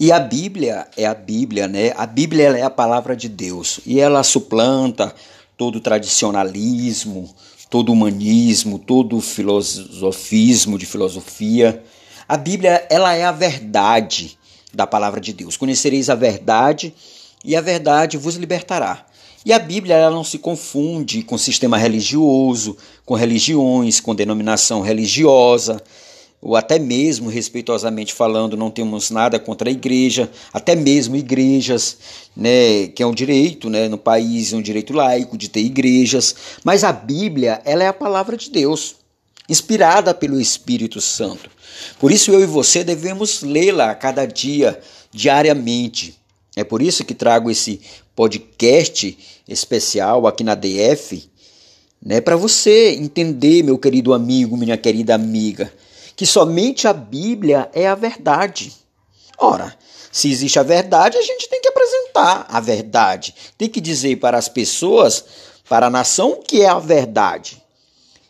E a Bíblia é a Bíblia, né? A Bíblia é a palavra de Deus e ela suplanta todo tradicionalismo, todo humanismo, todo filosofismo de filosofia. A Bíblia, ela é a verdade da palavra de Deus. Conhecereis a verdade e a verdade vos libertará. E a Bíblia ela não se confunde com sistema religioso, com religiões, com denominação religiosa ou até mesmo, respeitosamente falando, não temos nada contra a igreja, até mesmo igrejas, né, que é um direito, né, no país é um direito laico de ter igrejas, mas a Bíblia, ela é a palavra de Deus, inspirada pelo Espírito Santo. Por isso eu e você devemos lê-la a cada dia, diariamente. É por isso que trago esse podcast especial aqui na DF, né, para você entender, meu querido amigo, minha querida amiga, que somente a Bíblia é a verdade. Ora, se existe a verdade, a gente tem que apresentar a verdade. Tem que dizer para as pessoas, para a nação, o que é a verdade.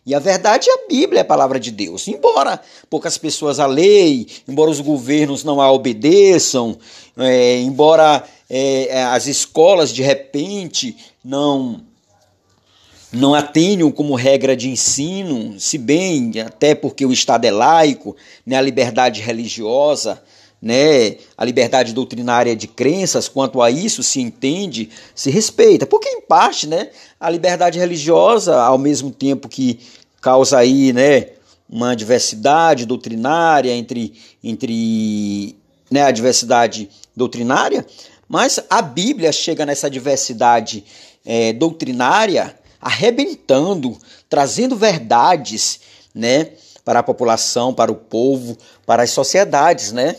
E a verdade é a Bíblia, é a palavra de Deus. Embora poucas pessoas a leem, embora os governos não a obedeçam, é, embora é, as escolas de repente não não a tenham como regra de ensino, se bem até porque o Estado é laico, né, a liberdade religiosa, né, a liberdade doutrinária de crenças, quanto a isso se entende, se respeita. Porque em parte, né, a liberdade religiosa, ao mesmo tempo que causa aí, né, uma diversidade doutrinária entre entre né, a diversidade doutrinária, mas a Bíblia chega nessa diversidade é, doutrinária arrebentando, trazendo verdades, né, para a população, para o povo, para as sociedades, né?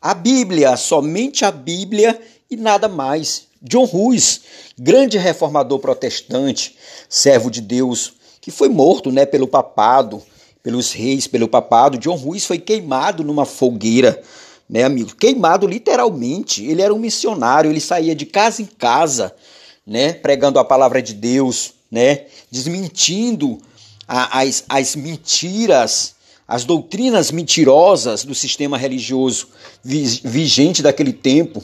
A Bíblia, somente a Bíblia e nada mais. John Ruiz, grande reformador protestante, servo de Deus, que foi morto, né, pelo papado, pelos reis, pelo papado. John Ruiz foi queimado numa fogueira, né, amigo? Queimado literalmente. Ele era um missionário, ele saía de casa em casa, né, pregando a palavra de Deus, né, desmentindo as, as mentiras, as doutrinas mentirosas do sistema religioso vigente daquele tempo,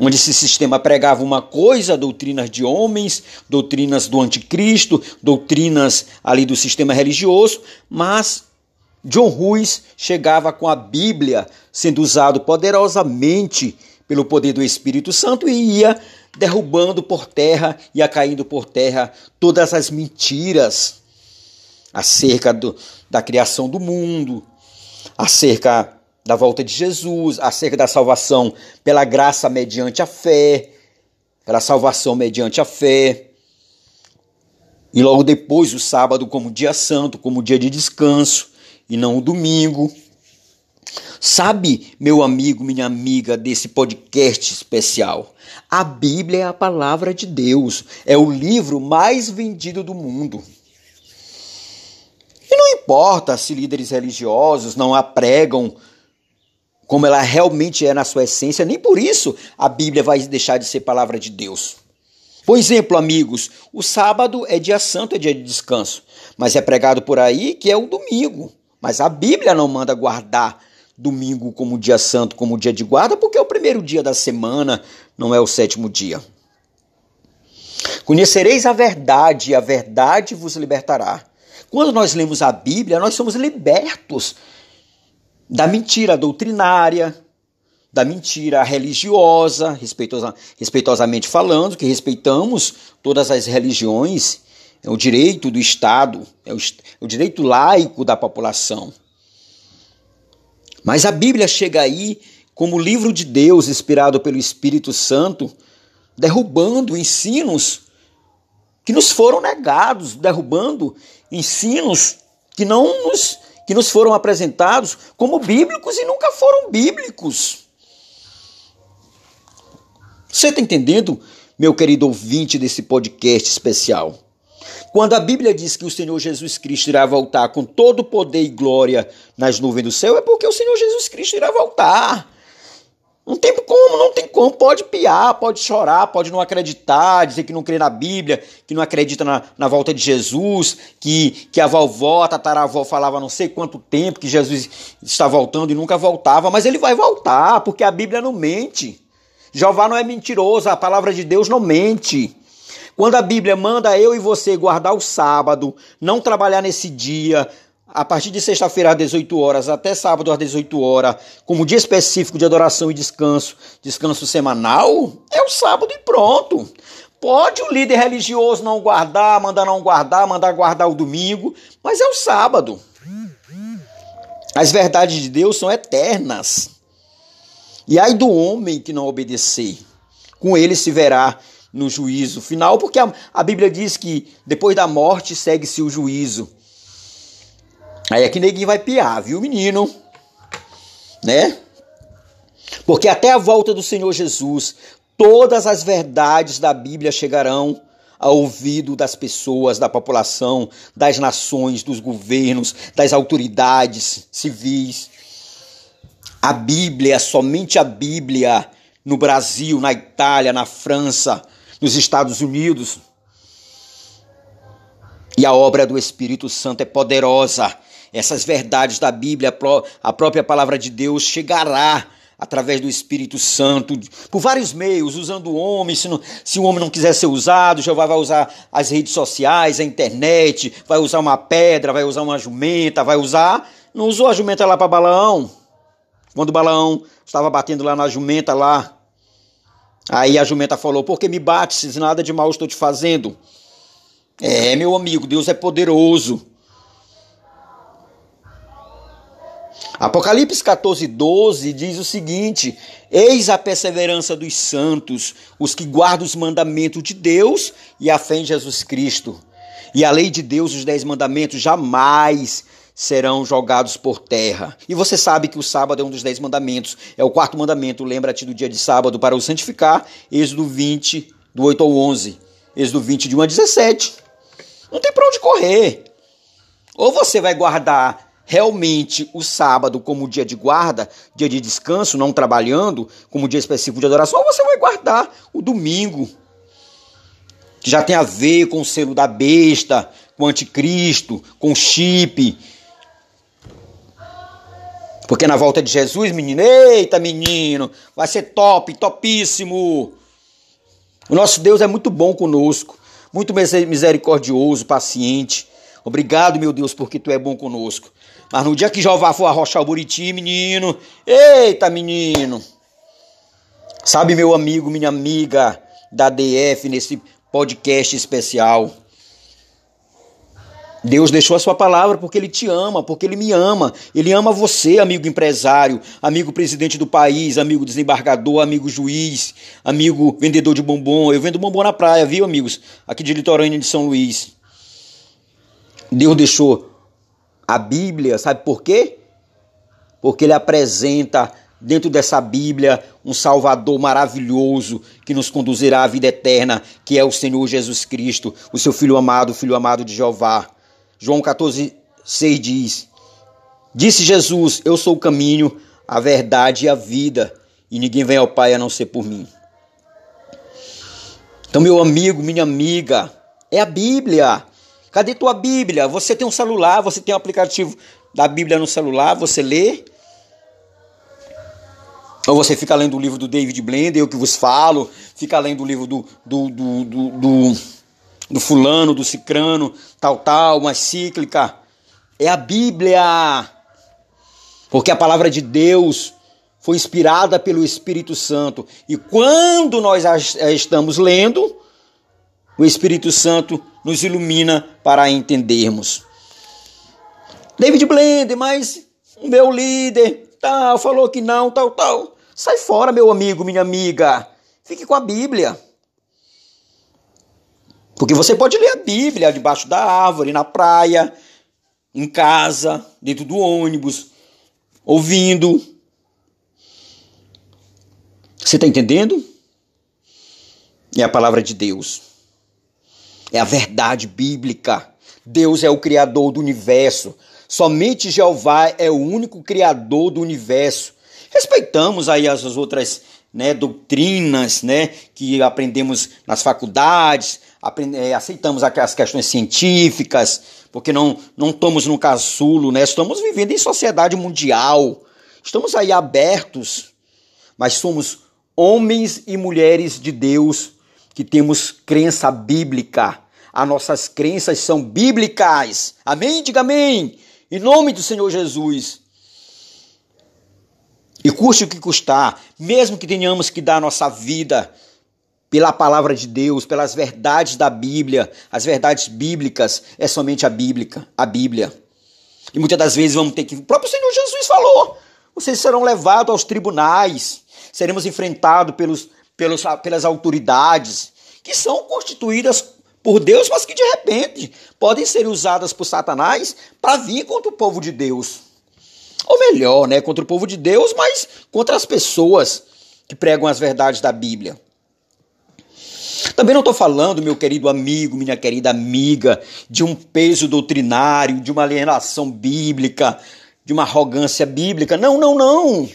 onde esse sistema pregava uma coisa, doutrinas de homens, doutrinas do anticristo, doutrinas ali do sistema religioso, mas John Ruiz chegava com a Bíblia sendo usado poderosamente pelo poder do Espírito Santo e ia derrubando por terra, ia caindo por terra todas as mentiras acerca do, da criação do mundo, acerca da volta de Jesus, acerca da salvação pela graça mediante a fé, pela salvação mediante a fé. E logo depois o sábado como dia santo, como dia de descanso, e não o domingo. Sabe, meu amigo, minha amiga desse podcast especial, a Bíblia é a palavra de Deus, é o livro mais vendido do mundo. E não importa se líderes religiosos não a pregam como ela realmente é na sua essência, nem por isso a Bíblia vai deixar de ser palavra de Deus. Por exemplo, amigos, o sábado é dia santo, é dia de descanso, mas é pregado por aí que é o domingo. Mas a Bíblia não manda guardar domingo como dia santo, como dia de guarda, porque é o primeiro dia da semana, não é o sétimo dia. Conhecereis a verdade, e a verdade vos libertará. Quando nós lemos a Bíblia, nós somos libertos da mentira doutrinária, da mentira religiosa, respeitosa, respeitosamente falando, que respeitamos todas as religiões, é o direito do Estado, é o, é o direito laico da população. Mas a Bíblia chega aí como livro de Deus, inspirado pelo Espírito Santo, derrubando ensinos que nos foram negados, derrubando ensinos que não nos, que nos foram apresentados como bíblicos e nunca foram bíblicos. Você está entendendo, meu querido ouvinte desse podcast especial? Quando a Bíblia diz que o Senhor Jesus Cristo irá voltar com todo poder e glória nas nuvens do céu, é porque o Senhor Jesus Cristo irá voltar. Não tem como, não tem como. Pode piar, pode chorar, pode não acreditar, dizer que não crê na Bíblia, que não acredita na, na volta de Jesus, que, que a vovó, a tataravó falava não sei quanto tempo que Jesus está voltando e nunca voltava, mas ele vai voltar, porque a Bíblia não mente. Jeová não é mentiroso, a palavra de Deus não mente. Quando a Bíblia manda eu e você guardar o sábado, não trabalhar nesse dia, a partir de sexta-feira às 18 horas até sábado às 18 horas, como dia específico de adoração e descanso, descanso semanal, é o sábado e pronto. Pode o líder religioso não guardar, mandar não guardar, mandar guardar o domingo, mas é o sábado. As verdades de Deus são eternas. E ai do homem que não obedecer, com ele se verá no juízo final, porque a, a Bíblia diz que depois da morte segue-se o juízo. Aí aqui neguinho vai piar, viu, menino? Né? Porque até a volta do Senhor Jesus, todas as verdades da Bíblia chegarão ao ouvido das pessoas, da população, das nações, dos governos, das autoridades civis. A Bíblia, somente a Bíblia, no Brasil, na Itália, na França, nos Estados Unidos. E a obra do Espírito Santo é poderosa essas verdades da Bíblia, a própria palavra de Deus chegará através do Espírito Santo, por vários meios, usando o homem, se, não, se o homem não quiser ser usado, Jeová vai usar as redes sociais, a internet, vai usar uma pedra, vai usar uma jumenta, vai usar. Não usou a jumenta lá para Balaão? Quando Balaão estava batendo lá na jumenta lá, aí a jumenta falou: Por que me bates? Nada de mal estou te fazendo. É, meu amigo, Deus é poderoso. Apocalipse 14, 12 diz o seguinte: Eis a perseverança dos santos, os que guardam os mandamentos de Deus e a fé em Jesus Cristo. E a lei de Deus, os dez mandamentos, jamais serão jogados por terra. E você sabe que o sábado é um dos dez mandamentos, é o quarto mandamento. Lembra-te do dia de sábado para o santificar, Êxodo 20, do 8 ao 11. Êxodo 20, de 1 a 17. Não tem para onde correr. Ou você vai guardar realmente o sábado como dia de guarda, dia de descanso, não trabalhando, como dia específico de adoração, ou você vai guardar o domingo, que já tem a ver com o selo da besta, com o anticristo, com o chip. Porque na volta de Jesus, menino, eita menino, vai ser top, topíssimo. O nosso Deus é muito bom conosco, muito misericordioso, paciente. Obrigado, meu Deus, porque tu é bom conosco. Mas no dia que Jeová for arrochar o Buriti, menino, eita menino, sabe meu amigo, minha amiga da DF nesse podcast especial. Deus deixou a sua palavra porque Ele te ama, porque Ele me ama. Ele ama você, amigo empresário, amigo presidente do país, amigo desembargador, amigo juiz, amigo vendedor de bombom. Eu vendo bombom na praia, viu, amigos? Aqui de Litorânea de São Luís. Deus deixou a Bíblia, sabe por quê? Porque ele apresenta dentro dessa Bíblia um Salvador maravilhoso que nos conduzirá à vida eterna, que é o Senhor Jesus Cristo, o seu Filho amado, o Filho amado de Jeová. João 14, 6 diz: Disse Jesus: Eu sou o caminho, a verdade e a vida, e ninguém vem ao Pai a não ser por mim. Então, meu amigo, minha amiga, é a Bíblia. Cadê tua Bíblia? Você tem um celular, você tem um aplicativo da Bíblia no celular, você lê? Ou você fica lendo o livro do David Blender, eu que vos falo, fica lendo o livro do, do, do, do, do, do fulano, do cicrano, tal, tal, uma cíclica. É a Bíblia. Porque a palavra de Deus foi inspirada pelo Espírito Santo. E quando nós a estamos lendo, o Espírito Santo nos ilumina para entendermos. David Blender, mas meu líder tal falou que não, tal, tal. Sai fora, meu amigo, minha amiga. Fique com a Bíblia. Porque você pode ler a Bíblia debaixo da árvore, na praia, em casa, dentro do ônibus, ouvindo. Você está entendendo? É a palavra de Deus é a verdade bíblica. Deus é o criador do universo. Somente Jeová é o único criador do universo. Respeitamos aí as outras né, doutrinas né, que aprendemos nas faculdades, aceitamos as questões científicas, porque não, não estamos no casulo, né, estamos vivendo em sociedade mundial, estamos aí abertos, mas somos homens e mulheres de Deus que temos crença bíblica. As nossas crenças são bíblicas. Amém? Diga amém. Em nome do Senhor Jesus. E custe o que custar, mesmo que tenhamos que dar nossa vida pela palavra de Deus, pelas verdades da Bíblia, as verdades bíblicas, é somente a Bíblia, a Bíblia. E muitas das vezes vamos ter que. O próprio Senhor Jesus falou: vocês serão levados aos tribunais, seremos enfrentados pelos, pelos, pelas autoridades, que são constituídas por Deus, mas que de repente podem ser usadas por Satanás para vir contra o povo de Deus. Ou melhor, né, contra o povo de Deus, mas contra as pessoas que pregam as verdades da Bíblia. Também não estou falando, meu querido amigo, minha querida amiga, de um peso doutrinário, de uma alienação bíblica, de uma arrogância bíblica. Não, não, não.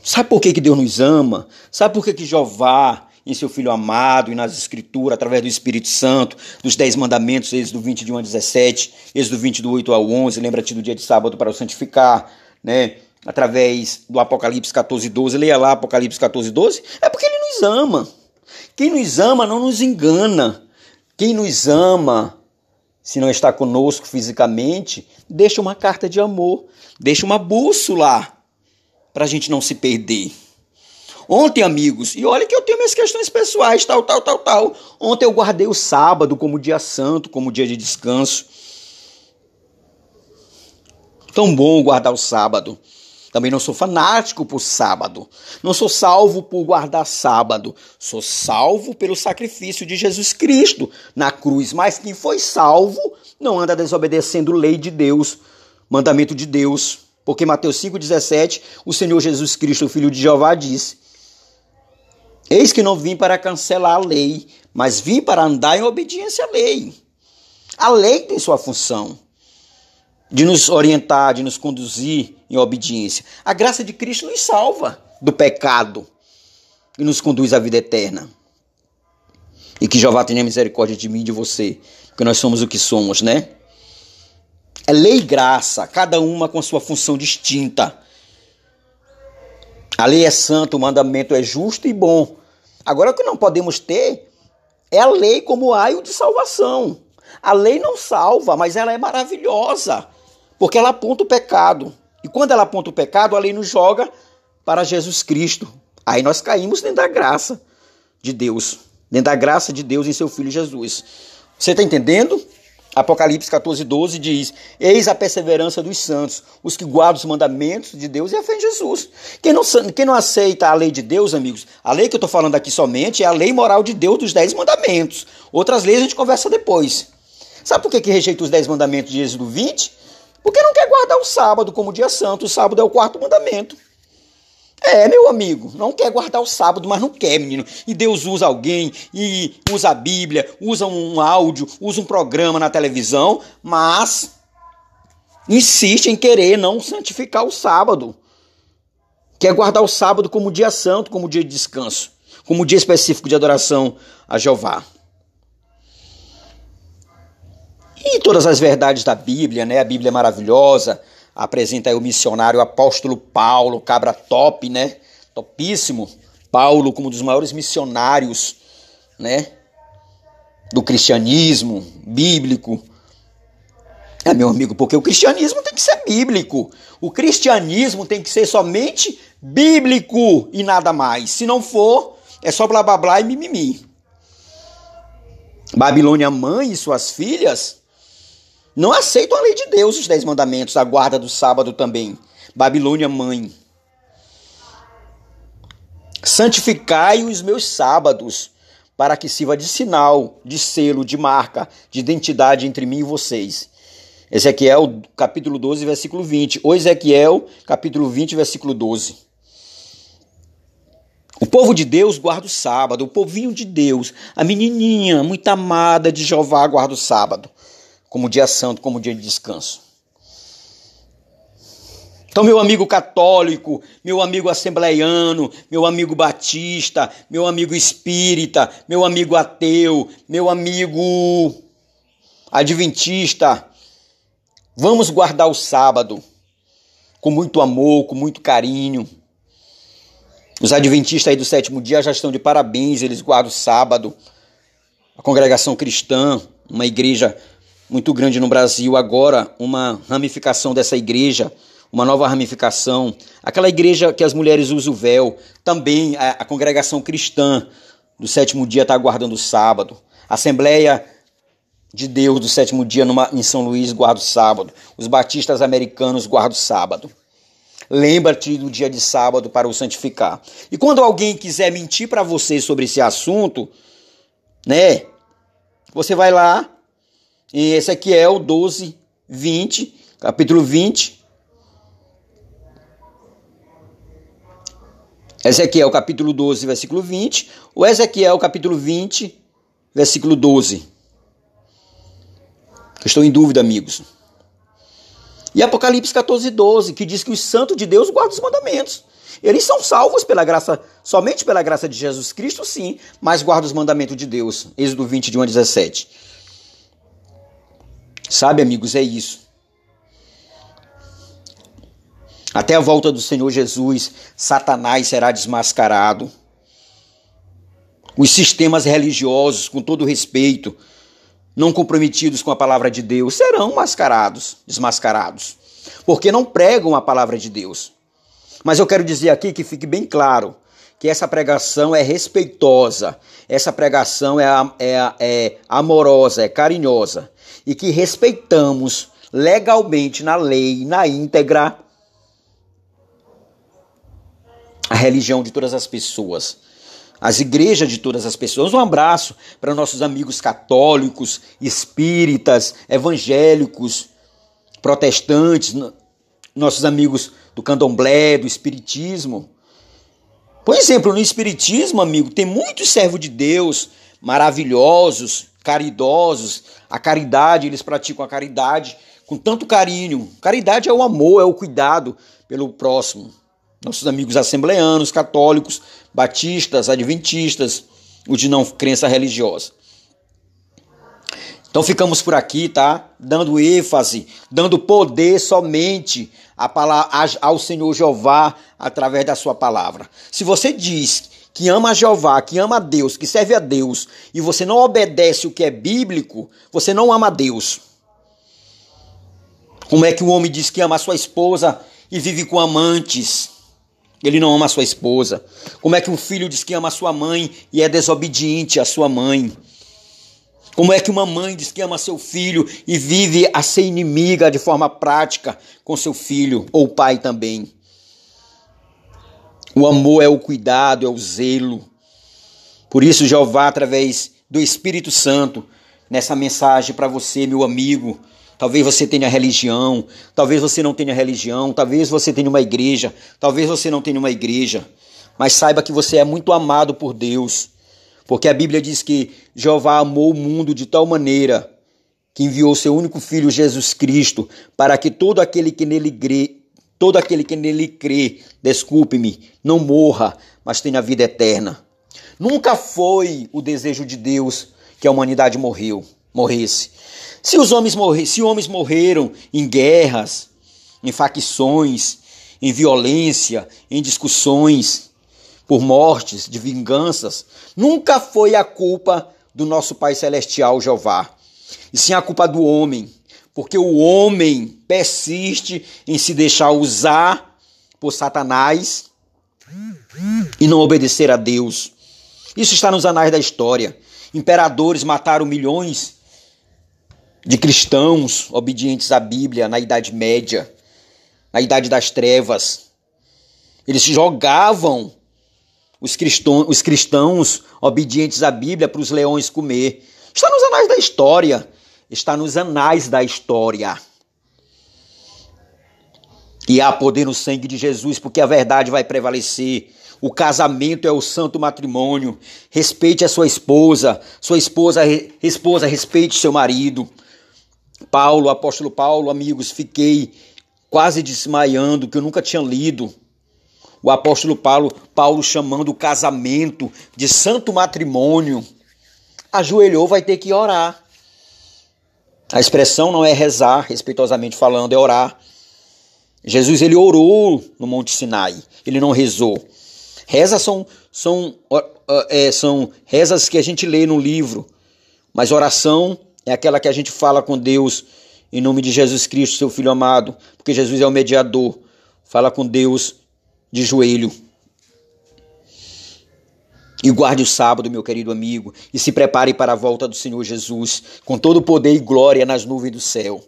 Sabe por que, que Deus nos ama? Sabe por que, que Jeová em seu Filho amado e nas Escrituras, através do Espírito Santo, dos Dez Mandamentos, Êxodo 20, de 1 a 17, Êxodo 20, do 8 ao 11, lembra-te do dia de sábado para o santificar, né? através do Apocalipse 14, 12, leia lá Apocalipse 14, 12, é porque ele nos ama. Quem nos ama não nos engana. Quem nos ama, se não está conosco fisicamente, deixa uma carta de amor, deixa uma bússola para a gente não se perder. Ontem, amigos, e olha que eu tenho minhas questões pessoais, tal, tal, tal, tal. Ontem eu guardei o sábado como dia santo, como dia de descanso. Tão bom guardar o sábado. Também não sou fanático por sábado. Não sou salvo por guardar sábado. Sou salvo pelo sacrifício de Jesus Cristo na cruz. Mas quem foi salvo não anda desobedecendo lei de Deus, mandamento de Deus. Porque Mateus 5,17, o Senhor Jesus Cristo, Filho de Jeová, disse: Eis que não vim para cancelar a lei, mas vim para andar em obediência à lei. A lei tem sua função de nos orientar, de nos conduzir em obediência. A graça de Cristo nos salva do pecado e nos conduz à vida eterna. E que Jeová tenha misericórdia de mim e de você, porque nós somos o que somos, né? É lei e graça, cada uma com sua função distinta. A lei é santa, o mandamento é justo e bom. Agora, o que não podemos ter é a lei como aio de salvação. A lei não salva, mas ela é maravilhosa, porque ela aponta o pecado. E quando ela aponta o pecado, a lei nos joga para Jesus Cristo. Aí nós caímos dentro da graça de Deus, dentro da graça de Deus em seu Filho Jesus. Você está entendendo? Apocalipse 14, 12 diz: Eis a perseverança dos santos, os que guardam os mandamentos de Deus e a fé em Jesus. Quem não, quem não aceita a lei de Deus, amigos, a lei que eu estou falando aqui somente é a lei moral de Deus dos dez mandamentos. Outras leis a gente conversa depois. Sabe por que, que rejeita os dez mandamentos de Êxodo 20? Porque não quer guardar o sábado como dia santo. O sábado é o quarto mandamento. É, meu amigo, não quer guardar o sábado, mas não quer, menino. E Deus usa alguém, e usa a Bíblia, usa um áudio, usa um programa na televisão, mas insiste em querer não santificar o sábado. Quer guardar o sábado como dia santo, como dia de descanso, como dia específico de adoração a Jeová. E todas as verdades da Bíblia, né? A Bíblia é maravilhosa apresenta aí o missionário apóstolo Paulo, cabra top, né? Topíssimo. Paulo como um dos maiores missionários, né? Do cristianismo bíblico. É, meu amigo, porque o cristianismo tem que ser bíblico. O cristianismo tem que ser somente bíblico e nada mais. Se não for, é só blá blá blá e mimimi. Babilônia mãe e suas filhas não aceitam a lei de Deus, os dez mandamentos, a guarda do sábado também. Babilônia, mãe. Santificai os meus sábados, para que sirva de sinal, de selo, de marca, de identidade entre mim e vocês. Ezequiel, capítulo 12, versículo 20. Ou Ezequiel, capítulo 20, versículo 12. O povo de Deus guarda o sábado, o povinho de Deus, a menininha muito amada de Jeová guarda o sábado como dia santo, como dia de descanso. Então, meu amigo católico, meu amigo assembleiano, meu amigo batista, meu amigo espírita, meu amigo ateu, meu amigo adventista, vamos guardar o sábado com muito amor, com muito carinho. Os adventistas aí do sétimo dia já estão de parabéns, eles guardam o sábado. A congregação cristã, uma igreja muito grande no Brasil, agora uma ramificação dessa igreja uma nova ramificação. Aquela igreja que as mulheres usam o véu, também a, a congregação cristã do sétimo dia está guardando o sábado. A Assembleia de Deus do sétimo dia numa, em São Luís guarda o sábado. Os batistas americanos guardam o sábado. Lembra-te do dia de sábado para o santificar. E quando alguém quiser mentir para você sobre esse assunto, né? Você vai lá em Ezequiel 12, 20, capítulo 20, Ezequiel capítulo 12, versículo 20, ou Ezequiel capítulo 20, versículo 12. Estou em dúvida, amigos. E Apocalipse 14, 12, que diz que os santos de Deus guardam os mandamentos. Eles são salvos pela graça, somente pela graça de Jesus Cristo, sim, mas guardam os mandamentos de Deus. Êxodo 20, de 1 a 17. Sabe, amigos, é isso. Até a volta do Senhor Jesus, Satanás será desmascarado. Os sistemas religiosos, com todo respeito, não comprometidos com a palavra de Deus, serão mascarados, desmascarados, porque não pregam a palavra de Deus. Mas eu quero dizer aqui que fique bem claro que essa pregação é respeitosa, essa pregação é, é, é amorosa, é carinhosa, e que respeitamos legalmente na lei, na íntegra, a religião de todas as pessoas, as igrejas de todas as pessoas. Um abraço para nossos amigos católicos, espíritas, evangélicos, protestantes, nossos amigos do candomblé, do espiritismo. Por exemplo, no espiritismo, amigo, tem muitos servos de Deus maravilhosos, caridosos. A caridade, eles praticam a caridade com tanto carinho. Caridade é o amor, é o cuidado pelo próximo nossos amigos assembleanos, católicos, batistas, adventistas, os de não crença religiosa. Então ficamos por aqui, tá? Dando ênfase, dando poder somente ao Senhor Jeová através da sua palavra. Se você diz que ama a Jeová, que ama a Deus, que serve a Deus, e você não obedece o que é bíblico, você não ama a Deus. Como é que o homem diz que ama a sua esposa e vive com amantes? Ele não ama a sua esposa. Como é que um filho diz que ama a sua mãe e é desobediente à sua mãe? Como é que uma mãe diz que ama seu filho e vive a ser inimiga de forma prática com seu filho ou pai também? O amor é o cuidado, é o zelo. Por isso, Jeová, através do Espírito Santo, nessa mensagem para você, meu amigo, Talvez você tenha religião, talvez você não tenha religião, talvez você tenha uma igreja, talvez você não tenha uma igreja. Mas saiba que você é muito amado por Deus. Porque a Bíblia diz que Jeová amou o mundo de tal maneira que enviou seu único filho Jesus Cristo para que todo aquele que nele todo aquele que nele crê, desculpe-me, não morra, mas tenha vida eterna. Nunca foi o desejo de Deus que a humanidade morreu, morresse. Se os homens, se homens morreram em guerras, em facções, em violência, em discussões, por mortes, de vinganças, nunca foi a culpa do nosso Pai Celestial Jeová, e sim a culpa do homem, porque o homem persiste em se deixar usar por Satanás e não obedecer a Deus. Isso está nos anais da história. Imperadores mataram milhões de cristãos obedientes à Bíblia na Idade Média, na Idade das Trevas. Eles jogavam os cristãos, os cristãos obedientes à Bíblia para os leões comer. Está nos anais da história. Está nos anais da história. E há poder no sangue de Jesus, porque a verdade vai prevalecer. O casamento é o santo matrimônio. Respeite a sua esposa. Sua esposa, esposa respeite seu marido. Paulo, apóstolo Paulo, amigos, fiquei quase desmaiando, que eu nunca tinha lido. O apóstolo Paulo, Paulo chamando o casamento de santo matrimônio. Ajoelhou, vai ter que orar. A expressão não é rezar, respeitosamente falando, é orar. Jesus ele orou no Monte Sinai, ele não rezou. Rezas são, são, é, são rezas que a gente lê no livro, mas oração é aquela que a gente fala com Deus em nome de Jesus Cristo, seu Filho amado, porque Jesus é o mediador. Fala com Deus de joelho. E guarde o sábado, meu querido amigo, e se prepare para a volta do Senhor Jesus, com todo o poder e glória nas nuvens do céu.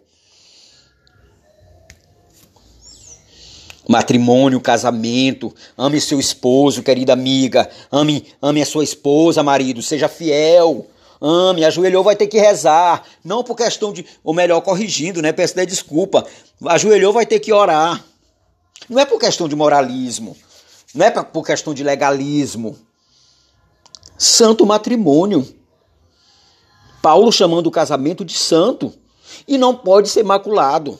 Matrimônio, casamento, ame seu esposo, querida amiga, ame, ame a sua esposa, marido, seja fiel. Ame, ajoelhou, vai ter que rezar. Não por questão de, ou melhor, corrigindo, né? Peço desculpa. Ajoelhou, vai ter que orar. Não é por questão de moralismo. Não é por questão de legalismo santo matrimônio. Paulo chamando o casamento de santo e não pode ser maculado.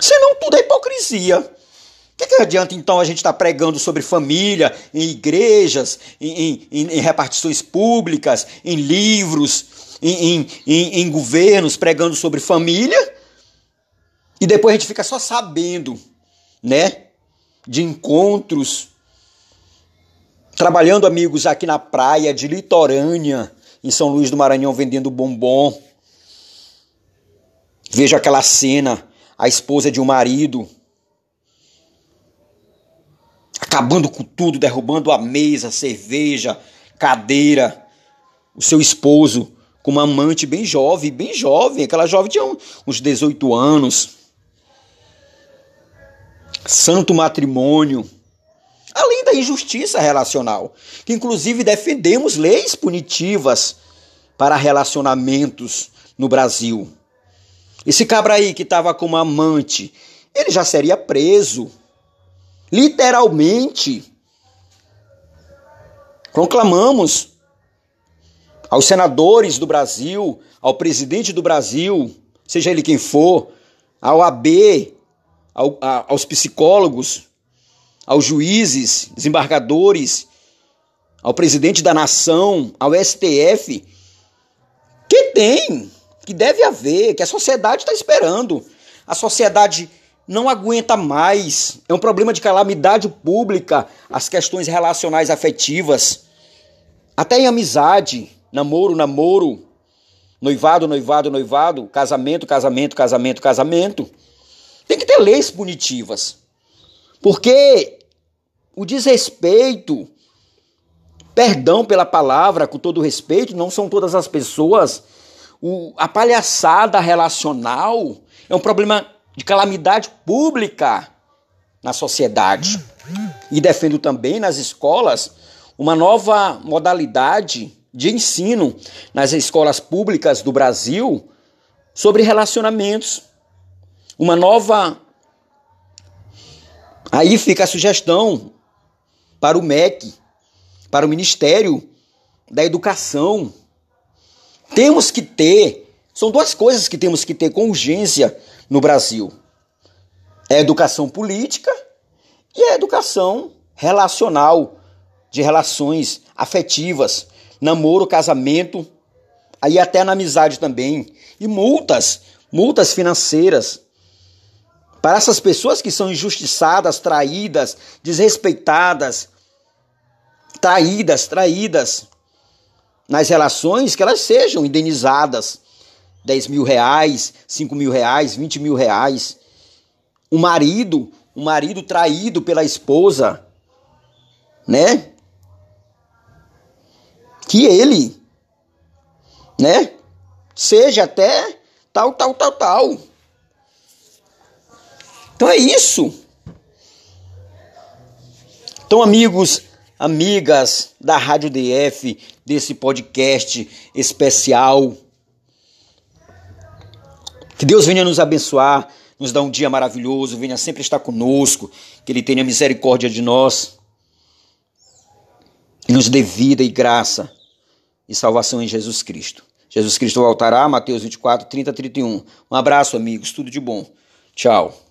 Senão tudo é hipocrisia. O que, que adianta então a gente estar tá pregando sobre família em igrejas, em, em, em repartições públicas, em livros, em, em governos, pregando sobre família e depois a gente fica só sabendo, né, de encontros Trabalhando, amigos, aqui na praia de Litorânea, em São Luís do Maranhão, vendendo bombom. Vejo aquela cena, a esposa de um marido acabando com tudo, derrubando a mesa, cerveja, cadeira. O seu esposo com uma amante bem jovem, bem jovem, aquela jovem tinha uns 18 anos. Santo matrimônio além da injustiça relacional, que inclusive defendemos leis punitivas para relacionamentos no Brasil. Esse cabra aí que estava com uma amante, ele já seria preso. Literalmente. Proclamamos aos senadores do Brasil, ao presidente do Brasil, seja ele quem for, ao AB, ao, a, aos psicólogos, aos juízes, desembargadores, ao presidente da nação, ao STF, que tem, que deve haver, que a sociedade está esperando. A sociedade não aguenta mais. É um problema de calamidade pública as questões relacionais afetivas. Até em amizade, namoro, namoro, noivado, noivado, noivado, casamento, casamento, casamento, casamento. Tem que ter leis punitivas. Porque o desrespeito, perdão pela palavra, com todo respeito, não são todas as pessoas. O, a palhaçada relacional é um problema de calamidade pública na sociedade. E defendo também nas escolas uma nova modalidade de ensino nas escolas públicas do Brasil sobre relacionamentos. Uma nova. Aí fica a sugestão para o MEC, para o Ministério da Educação. Temos que ter, são duas coisas que temos que ter com urgência no Brasil: é a educação política e a educação relacional, de relações afetivas, namoro, casamento, aí até na amizade também, e multas, multas financeiras para essas pessoas que são injustiçadas, traídas, desrespeitadas, traídas, traídas nas relações, que elas sejam indenizadas. 10 mil reais, 5 mil reais, 20 mil reais. O marido, o marido traído pela esposa, né? Que ele, né? Seja até tal, tal, tal, tal. Então é isso. Então, amigos, amigas da Rádio DF, desse podcast especial, que Deus venha nos abençoar, nos dar um dia maravilhoso, venha sempre estar conosco, que Ele tenha misericórdia de nós e nos dê vida e graça e salvação em Jesus Cristo. Jesus Cristo voltará, Mateus 24, 30, 31. Um abraço, amigos, tudo de bom. Tchau.